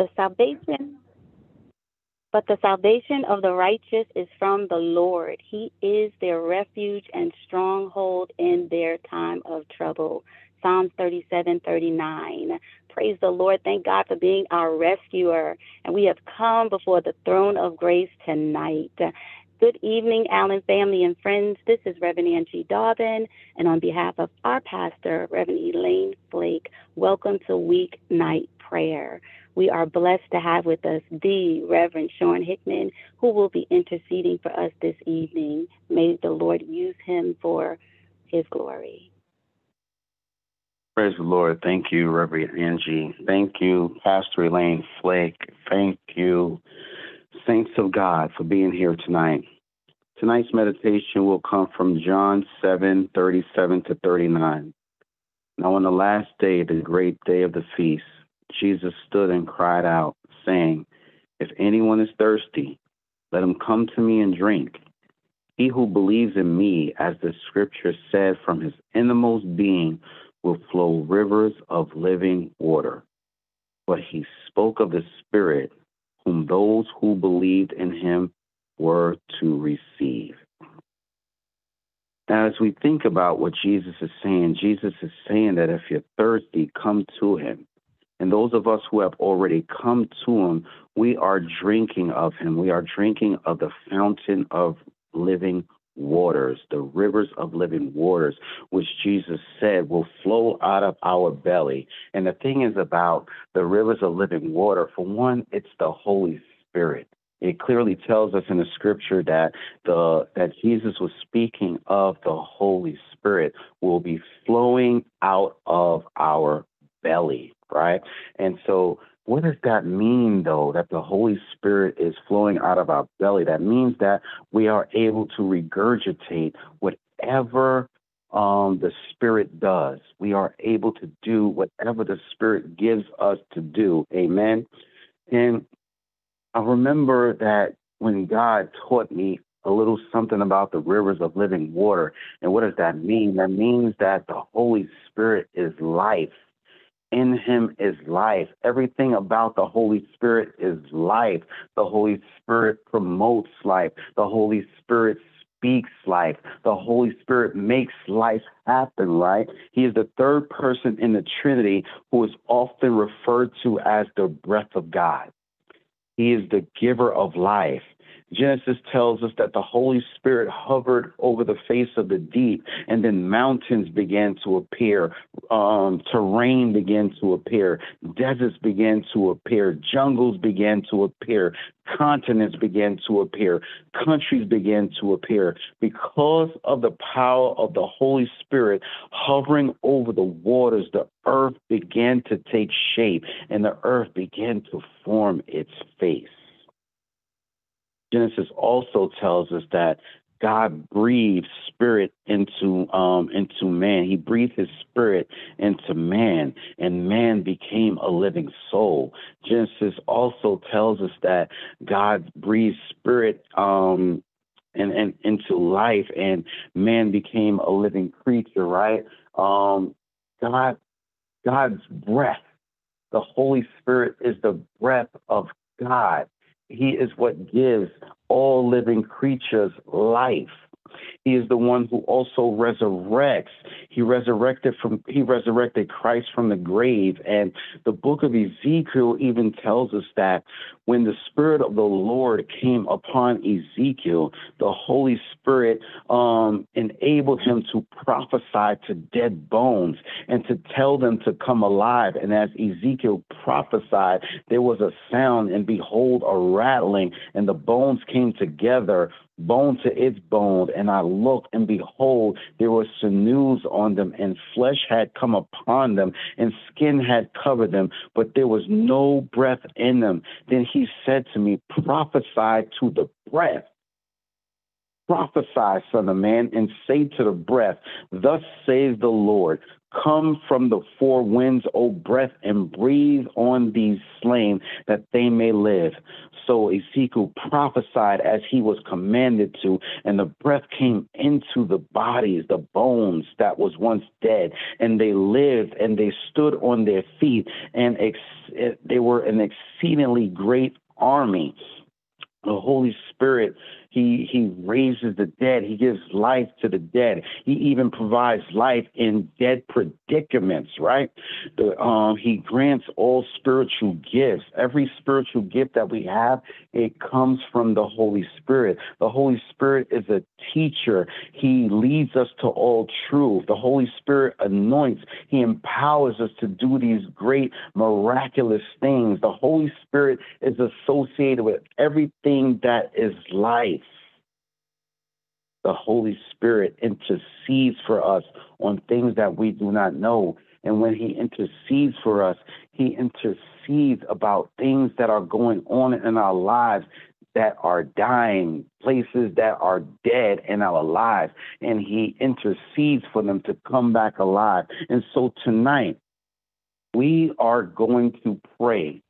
the salvation but the salvation of the righteous is from the Lord. He is their refuge and stronghold in their time of trouble. Psalms 37 39. Praise the Lord. Thank God for being our rescuer. And we have come before the throne of grace tonight. Good evening, Allen family and friends. This is Reverend Angie Dobbin, and on behalf of our pastor, Reverend Elaine Flake, welcome to weeknight prayer. We are blessed to have with us the Reverend Sean Hickman, who will be interceding for us this evening. May the Lord use him for his glory. Praise the Lord. Thank you, Reverend Angie. Thank you, Pastor Elaine Flake. Thank you, saints of God, for being here tonight. Tonight's meditation will come from John 7 37 to 39. Now, on the last day, the great day of the feast, Jesus stood and cried out, saying, If anyone is thirsty, let him come to me and drink. He who believes in me, as the scripture said, from his innermost being will flow rivers of living water. But he spoke of the Spirit, whom those who believed in him were to receive. Now, as we think about what Jesus is saying, Jesus is saying that if you're thirsty, come to him. And those of us who have already come to him, we are drinking of him. We are drinking of the fountain of living waters, the rivers of living waters, which Jesus said will flow out of our belly. And the thing is about the rivers of living water, for one, it's the Holy Spirit. It clearly tells us in the scripture that the that Jesus was speaking of the Holy Spirit will be flowing out of our belly, right? And so what does that mean, though, that the Holy Spirit is flowing out of our belly? That means that we are able to regurgitate whatever um, the Spirit does. We are able to do whatever the Spirit gives us to do. Amen. And I remember that when God taught me a little something about the rivers of living water. And what does that mean? That means that the Holy Spirit is life in him is life. Everything about the Holy Spirit is life. The Holy Spirit promotes life. The Holy Spirit speaks life. The Holy Spirit makes life happen, right? He is the third person in the Trinity who is often referred to as the breath of God. He is the giver of life. Genesis tells us that the Holy Spirit hovered over the face of the deep, and then mountains began to appear, um, terrain began to appear, deserts began to appear, jungles began to appear, continents began to appear, countries began to appear. Because of the power of the Holy Spirit hovering over the waters, the earth began to take shape, and the earth began to form its face. Genesis also tells us that God breathed spirit into um, into man. He breathed his spirit into man, and man became a living soul. Genesis also tells us that God breathed spirit um, and, and into life, and man became a living creature. Right? Um, God, God's breath, the Holy Spirit is the breath of God. He is what gives all living creatures life. He is the one who also resurrects. He resurrected from he resurrected Christ from the grave. And the book of Ezekiel even tells us that when the Spirit of the Lord came upon Ezekiel, the Holy Spirit um, enabled him to prophesy to dead bones and to tell them to come alive. And as Ezekiel prophesied, there was a sound, and behold, a rattling, and the bones came together bone to its bone, and I looked, and behold, there were sinews on them, and flesh had come upon them, and skin had covered them, but there was no breath in them. Then he said to me, Prophesy to the breath. Prophesy, son of man, and say to the breath, Thus says the Lord, Come from the four winds, O breath, and breathe on these slain that they may live. so Ezekiel prophesied as he was commanded to, and the breath came into the bodies, the bones that was once dead, and they lived and they stood on their feet, and ex- eh, they were an exceedingly great army. The Holy Spirit he he raises the dead. He gives life to the dead. He even provides life in dead predicaments. Right? The, um, he grants all spiritual gifts. Every spiritual gift that we have, it comes from the Holy Spirit. The Holy Spirit is a teacher. He leads us to all truth. The Holy Spirit anoints. He empowers us to do these great miraculous things. The Holy Spirit is associated with everything that is life the Holy Spirit intercedes for us on things that we do not know. And when He intercedes for us, He intercedes about things that are going on in our lives that are dying, places that are dead in our lives. And He intercedes for them to come back alive. And so tonight, we are going to pray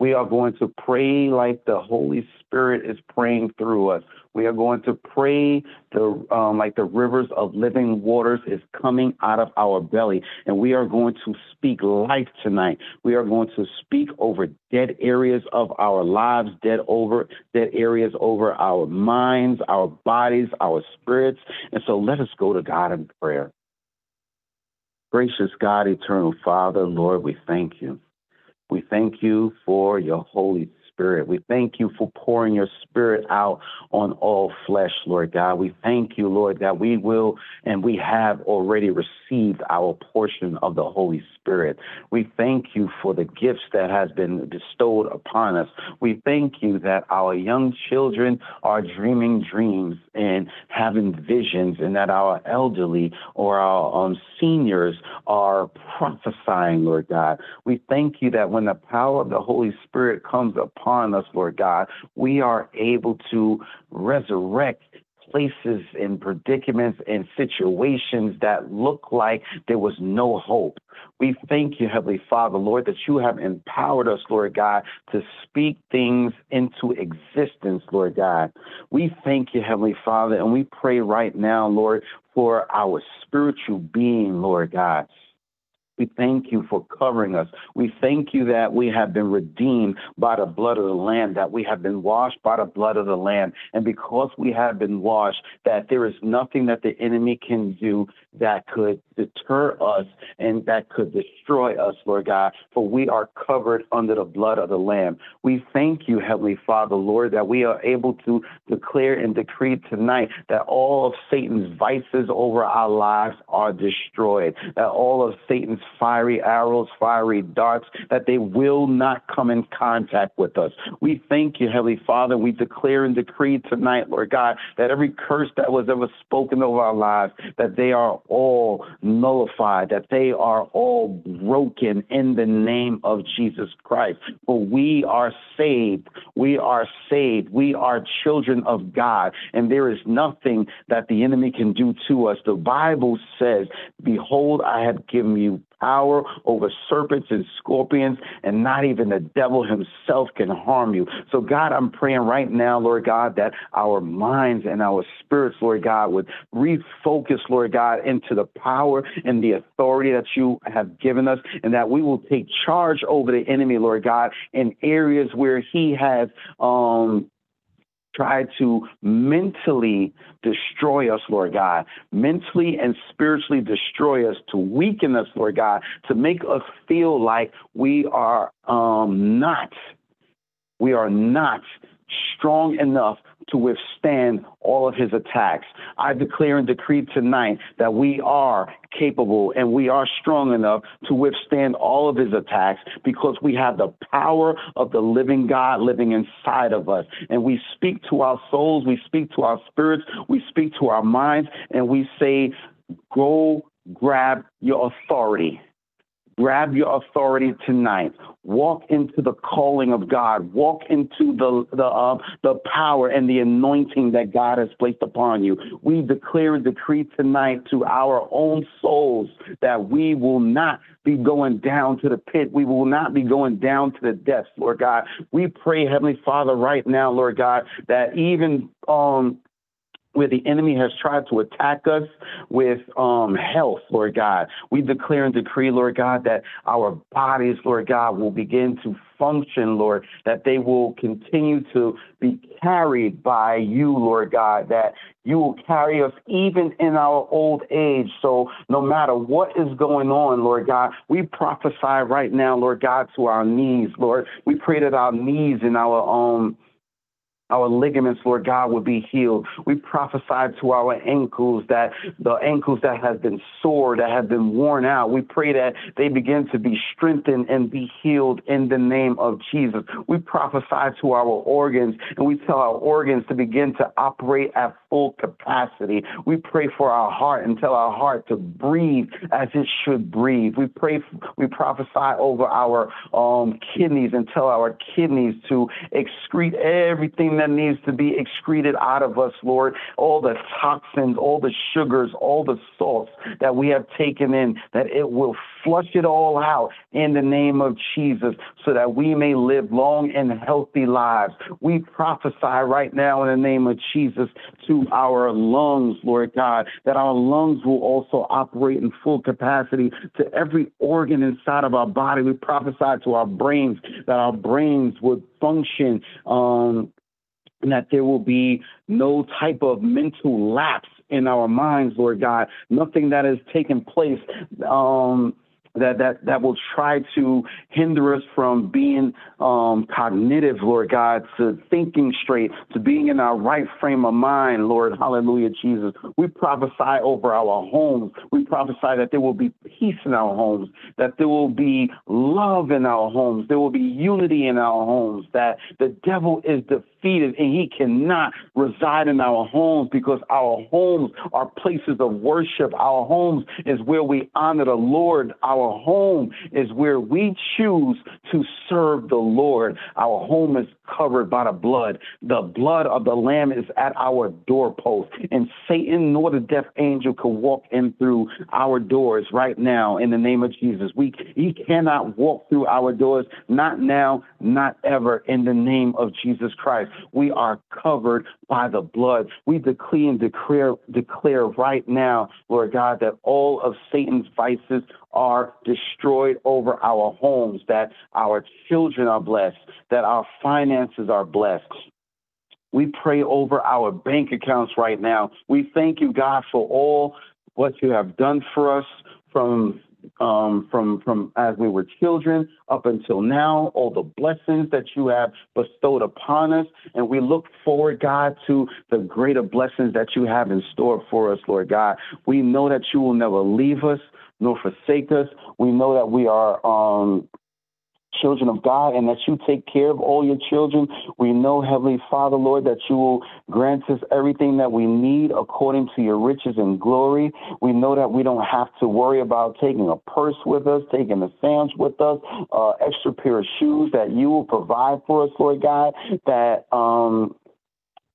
we are going to pray like the Holy Spirit is praying through us. We are going to pray the um, like the rivers of living waters is coming out of our belly, and we are going to speak life tonight. We are going to speak over dead areas of our lives, dead over dead areas over our minds, our bodies, our spirits. And so, let us go to God in prayer. Gracious God, eternal Father, Lord, we thank you. We thank you for your Holy Spirit. We thank you for pouring your Spirit out on all flesh, Lord God. We thank you, Lord, God. we will and we have already received our portion of the Holy Spirit. We thank you for the gifts that has been bestowed upon us. We thank you that our young children are dreaming dreams and having visions, and that our elderly or our um, seniors are prophesying, Lord God. We thank you that when the power of the Holy Spirit comes upon us, Lord God, we are able to resurrect places and predicaments and situations that look like there was no hope. We thank you, Heavenly Father, Lord, that you have empowered us, Lord God, to speak things into existence, Lord God. We thank you, Heavenly Father, and we pray right now, Lord, for our spiritual being, Lord God. We thank you for covering us. We thank you that we have been redeemed by the blood of the Lamb, that we have been washed by the blood of the Lamb. And because we have been washed, that there is nothing that the enemy can do that could deter us and that could destroy us, Lord God, for we are covered under the blood of the Lamb. We thank you, Heavenly Father, Lord, that we are able to declare and decree tonight that all of Satan's vices over our lives are destroyed, that all of Satan's fiery arrows, fiery darts, that they will not come in contact with us. We thank you, Heavenly Father. We declare and decree tonight, Lord God, that every curse that was ever spoken over our lives, that they are all nullified, that they are all broken in the name of Jesus Christ. For we are saved. We are saved. We are children of God, and there is nothing that the enemy can do to us. The Bible says, Behold, I have given you power over serpents and scorpions, and not even the devil himself can harm you. So, God, I'm praying right now, Lord God, that our minds and our spirits, Lord God, would refocus, Lord God, into the power and the authority that you have given us, and that we will take charge over the enemy, Lord God, in areas where he has um, try to mentally destroy us, Lord God, mentally and spiritually destroy us, to weaken us, Lord God, to make us feel like we are um, not, we are not strong enough to withstand all of his attacks. I declare and decree tonight that we are capable and we are strong enough to withstand all of his attacks because we have the power of the living God living inside of us. And we speak to our souls, we speak to our spirits, we speak to our minds, and we say, Go grab your authority grab your authority tonight. Walk into the calling of God. Walk into the the uh, the power and the anointing that God has placed upon you. We declare and decree tonight to our own souls that we will not be going down to the pit. We will not be going down to the depths, Lord God. We pray, Heavenly Father, right now, Lord God, that even um where the enemy has tried to attack us with um, health, Lord God. We declare and decree, Lord God, that our bodies, Lord God, will begin to function, Lord, that they will continue to be carried by you, Lord God, that you will carry us even in our old age. So no matter what is going on, Lord God, we prophesy right now, Lord God, to our knees, Lord. We pray that our knees and our um our ligaments, Lord God, will be healed. We prophesy to our ankles that the ankles that have been sore, that have been worn out, we pray that they begin to be strengthened and be healed in the name of Jesus. We prophesy to our organs and we tell our organs to begin to operate at full capacity. We pray for our heart and tell our heart to breathe as it should breathe. We pray, we prophesy over our um, kidneys and tell our kidneys to excrete everything that needs to be excreted out of us, Lord. All the toxins, all the sugars, all the salts that we have taken in, that it will flush it all out in the name of Jesus so that we may live long and healthy lives. We prophesy right now in the name of Jesus to our lungs, Lord God, that our lungs will also operate in full capacity to every organ inside of our body. We prophesy to our brains that our brains would function um, and that there will be no type of mental lapse in our minds, Lord God. Nothing that has taken place um, that that that will try to hinder us from being um, cognitive, Lord God, to thinking straight, to being in our right frame of mind, Lord. Hallelujah, Jesus. We prophesy over our homes. We prophesy that there will be peace in our homes, that there will be love in our homes, there will be unity in our homes, that the devil is defeated and he cannot reside in our homes because our homes are places of worship. Our homes is where we honor the Lord. Our our home is where we choose to serve the Lord. Our home is covered by the blood. The blood of the Lamb is at our doorpost. And Satan nor the death angel can walk in through our doors right now in the name of Jesus. We he cannot walk through our doors, not now, not ever, in the name of Jesus Christ. We are covered by the blood. We decree and declare declare right now, Lord God, that all of Satan's vices are destroyed over our homes, that our children are blessed, that our finances are blessed. We pray over our bank accounts right now. We thank you, God, for all what you have done for us from um, from from as we were children up until now, all the blessings that you have bestowed upon us, and we look forward, God, to the greater blessings that you have in store for us, Lord God. We know that you will never leave us nor forsake us. We know that we are um, children of God and that you take care of all your children. We know, Heavenly Father, Lord, that you will grant us everything that we need according to your riches and glory. We know that we don't have to worry about taking a purse with us, taking a sandwich with us, uh, extra pair of shoes that you will provide for us, Lord God, that um,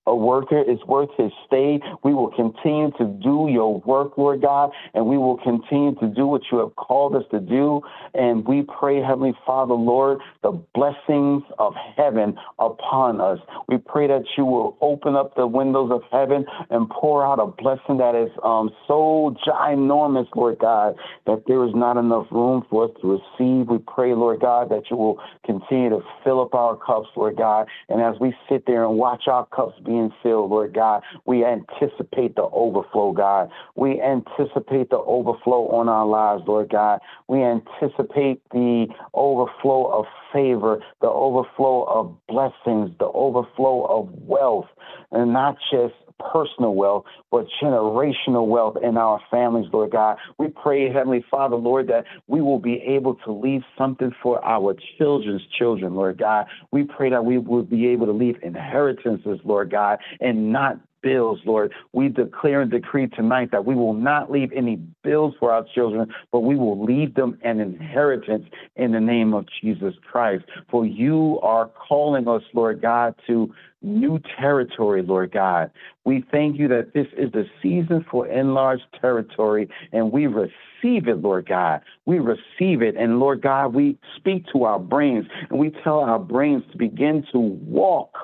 a worker is worth his stay. We will continue to do your work, Lord God, and we will continue to do what you have called us to do. And we pray, Heavenly Father, Lord, the blessings of heaven upon us. We pray that you will open up the windows of heaven and pour out a blessing that is um, so ginormous, Lord God, that there is not enough room for us to receive. We pray, Lord God, that you will continue to fill up our cups, Lord God. And as we sit there and watch our cups being being filled, Lord God. We anticipate the overflow, God. We anticipate the overflow on our lives, Lord God. We anticipate the overflow of favor, the overflow of blessings, the overflow of wealth, and not just personal wealth, but generational wealth in our families, Lord God. We pray, Heavenly Father, Lord, that we will be able to leave something for our children's children, Lord God. We pray that we will be able to leave inheritances, Lord God, and not bills, Lord. We declare and decree tonight that we will not leave any bills for our children, but we will leave them an inheritance in the name of Jesus Christ. For you are calling us, Lord God, to new territory, Lord God. We thank you that this is the season for enlarged territory, and we receive it, Lord God. We receive it. And Lord God, we speak to our brains and we tell our brains to begin to walk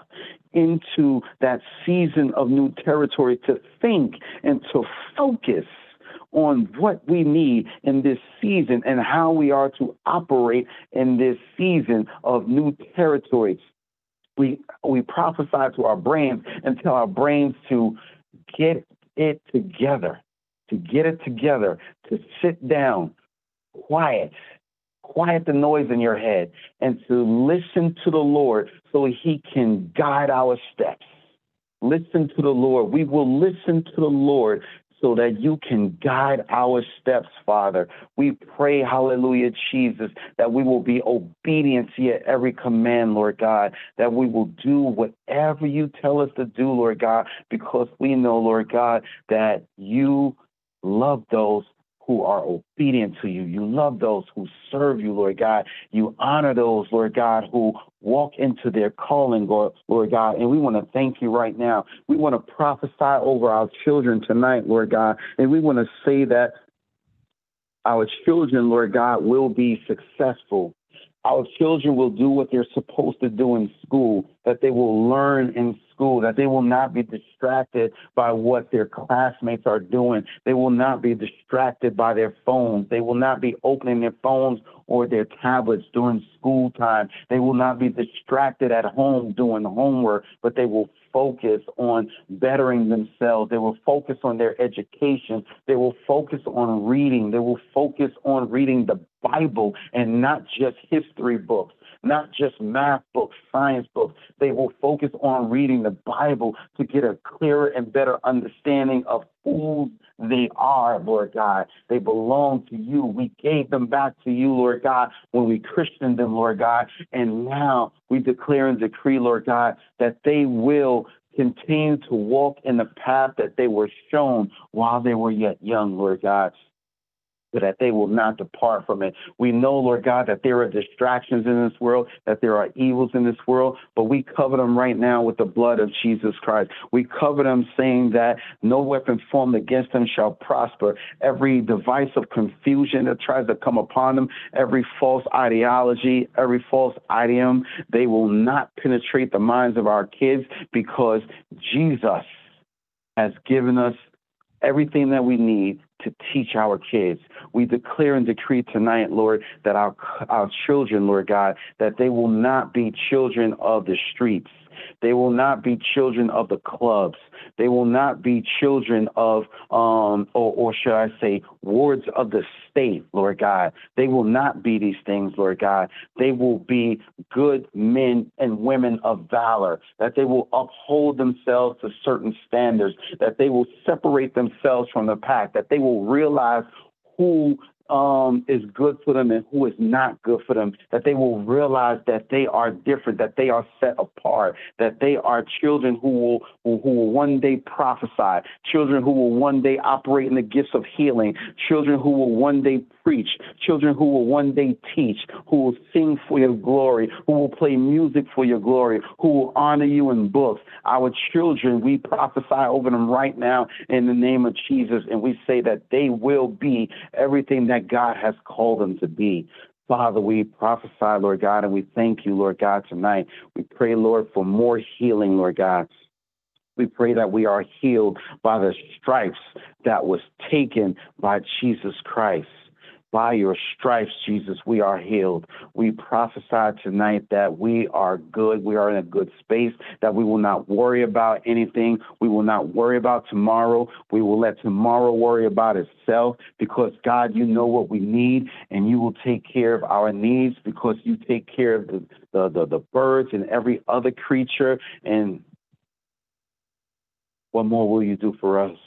into that season of new territory, to think and to focus on what we need in this season and how we are to operate in this season of new territory we we prophesy to our brains and tell our brains to get it together, to get it together, to sit down, quiet, quiet the noise in your head, and to listen to the Lord so He can guide our steps. Listen to the Lord. We will listen to the Lord so that you can guide our steps, Father. We pray, hallelujah, Jesus, that we will be obedient to your every command, Lord God, that we will do whatever you tell us to do, Lord God, because we know, Lord God, that you love those who are obedient to you. You love those who serve you, Lord God. You honor those, Lord God, who walk into their calling, Lord God. And we want to thank you right now. We want to prophesy over our children tonight, Lord God. And we want to say that our children, Lord God, will be successful. Our children will do what they're supposed to do in school, that they will learn in school, that they will not be distracted by what their classmates are doing. They will not be distracted by their phones. They will not be opening their phones or their tablets during school time. They will not be distracted at home doing homework, but they will focus on bettering themselves. They will focus on their education. They will focus on reading. They will focus on reading the Bible and not just history books not just math books, science books. They will focus on reading the Bible to get a clearer and better understanding of who they are, Lord God. They belong to you. We gave them back to you, Lord God, when we christened them, Lord God. And now we declare and decree, Lord God, that they will continue to walk in the path that they were shown while they were yet young, Lord God that they will not depart from it. We know, Lord God, that there are distractions in this world, that there are evils in this world, but we cover them right now with the blood of Jesus Christ. We cover them saying that no weapon formed against them shall prosper. Every device of confusion that tries to come upon them, every false ideology, every false idiom, they will not penetrate the minds of our kids because Jesus has given us everything that we need to teach our kids. We declare and decree tonight, Lord, that our our children, Lord God, that they will not be children of the streets. They will not be children of the clubs. They will not be children of, um, or, or should I say, wards of the state, Lord God. They will not be these things, Lord God. They will be good men and women of valor, that they will uphold themselves to certain standards, that they will separate themselves from the pack, that they will realize who um, is good for them and who is not good for them, that they will realize that they are different, that they are set apart, that they are children who will, who, who will one day prophesy, children who will one day operate in the gifts of healing, children who will one day preach, children who will one day teach, who will sing for your glory, who will play music for your glory, who will honor you in books. Our children, we prophesy over them right now in the name of Jesus, and we say that they will be everything that God has called them to be. Father, we prophesy, Lord God, and we thank you, Lord God, tonight. We pray, Lord, for more healing, Lord God. We pray that we are healed by the stripes that was taken by Jesus Christ. By your stripes, Jesus, we are healed. We prophesy tonight that we are good. We are in a good space, that we will not worry about anything. We will not worry about tomorrow. We will let tomorrow worry about itself because, God, you know what we need and you will take care of our needs because you take care of the, the, the, the birds and every other creature. And what more will you do for us?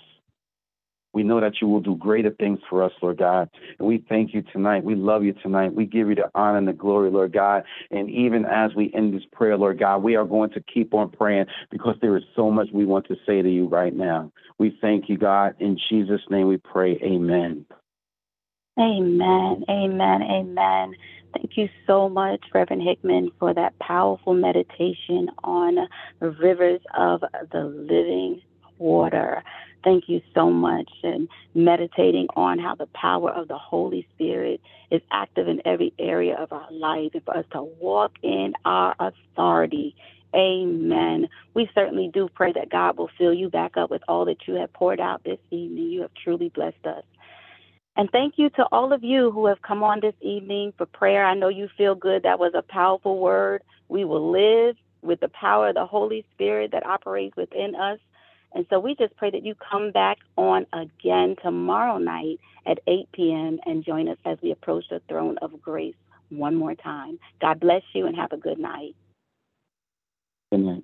We know that you will do greater things for us, Lord God. And we thank you tonight. We love you tonight. We give you the honor and the glory, Lord God. And even as we end this prayer, Lord God, we are going to keep on praying because there is so much we want to say to you right now. We thank you, God. In Jesus' name we pray. Amen. Amen. Amen. Amen. Thank you so much, Reverend Hickman, for that powerful meditation on the rivers of the living water. Thank you so much. And meditating on how the power of the Holy Spirit is active in every area of our life and for us to walk in our authority. Amen. We certainly do pray that God will fill you back up with all that you have poured out this evening. You have truly blessed us. And thank you to all of you who have come on this evening for prayer. I know you feel good. That was a powerful word. We will live with the power of the Holy Spirit that operates within us. And so we just pray that you come back on again tomorrow night at 8 p.m. and join us as we approach the throne of grace one more time. God bless you and have a good night. Good night.